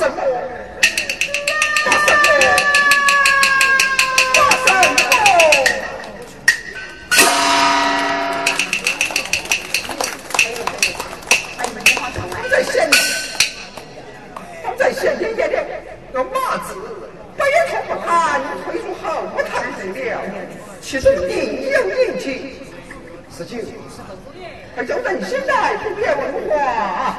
什么大声点大声点啊在线的的演练子不约从不谈退出后堂治疗其中另有隐气十九还叫人先来不便问话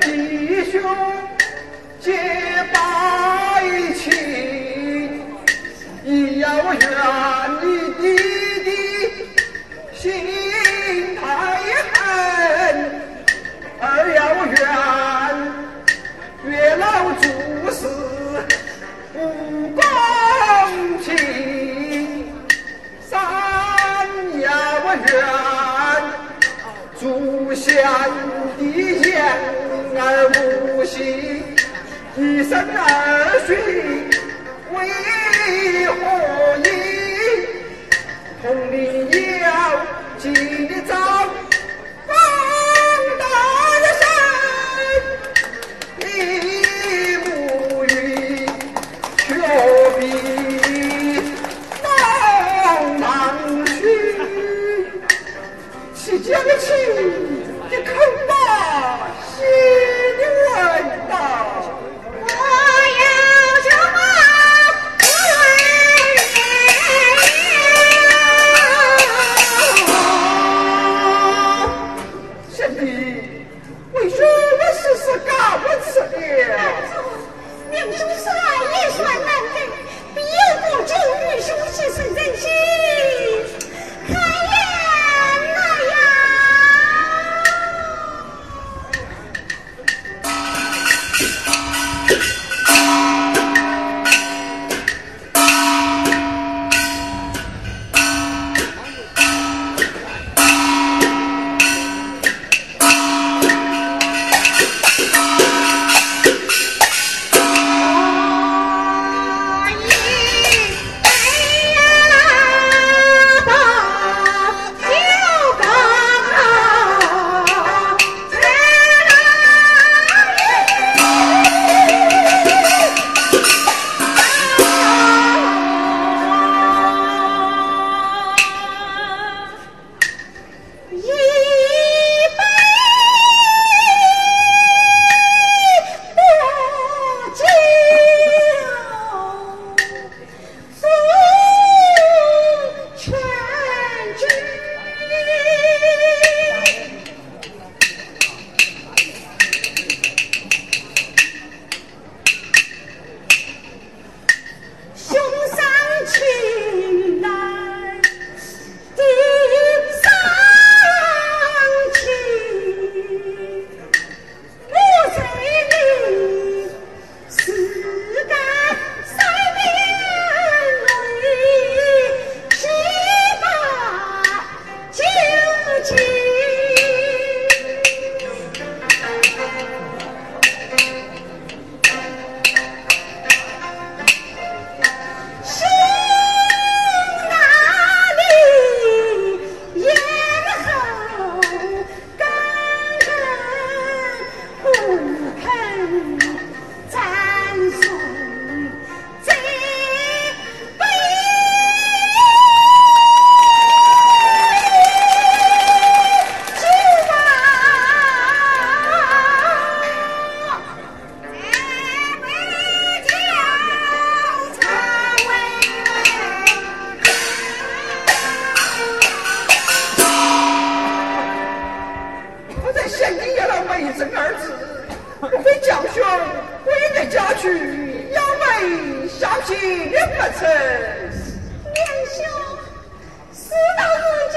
弟兄结拜亲一要怨你弟弟心太狠二要怨月老做事不公平三要怨祖先的言儿无行一生儿训为何因同林鸟几招心也不成。娘兄，事到如今，